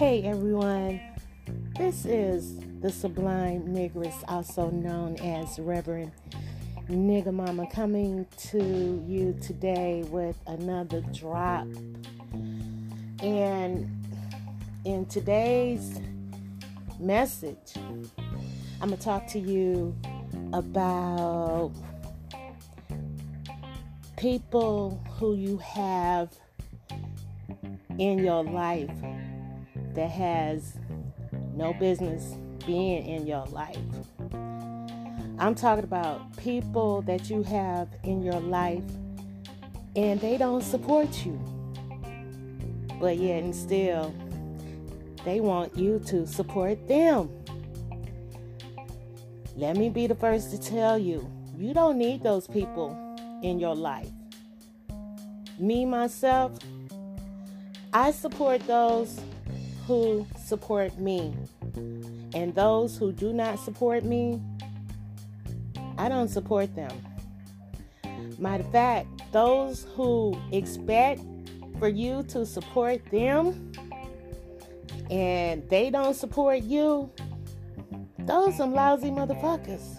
Hey everyone, this is the Sublime Niggress, also known as Reverend Nigga Mama, coming to you today with another drop. And in today's message, I'm going to talk to you about people who you have in your life that has no business being in your life. I'm talking about people that you have in your life and they don't support you. But yet and still, they want you to support them. Let me be the first to tell you, you don't need those people in your life. Me, myself, I support those who support me. And those who do not support me, I don't support them. Matter of fact, those who expect for you to support them and they don't support you, those some lousy motherfuckers.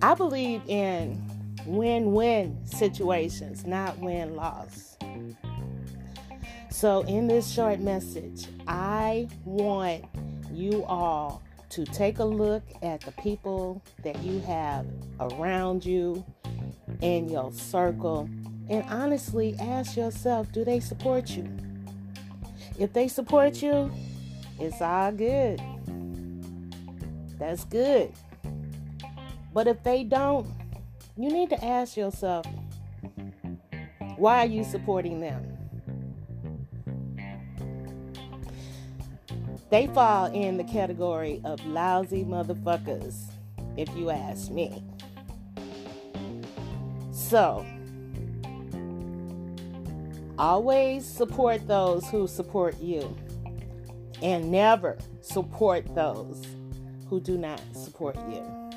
I believe in win-win situations, not win-loss. So, in this short message, I want you all to take a look at the people that you have around you in your circle and honestly ask yourself do they support you? If they support you, it's all good. That's good. But if they don't, you need to ask yourself why are you supporting them? They fall in the category of lousy motherfuckers, if you ask me. So, always support those who support you, and never support those who do not support you.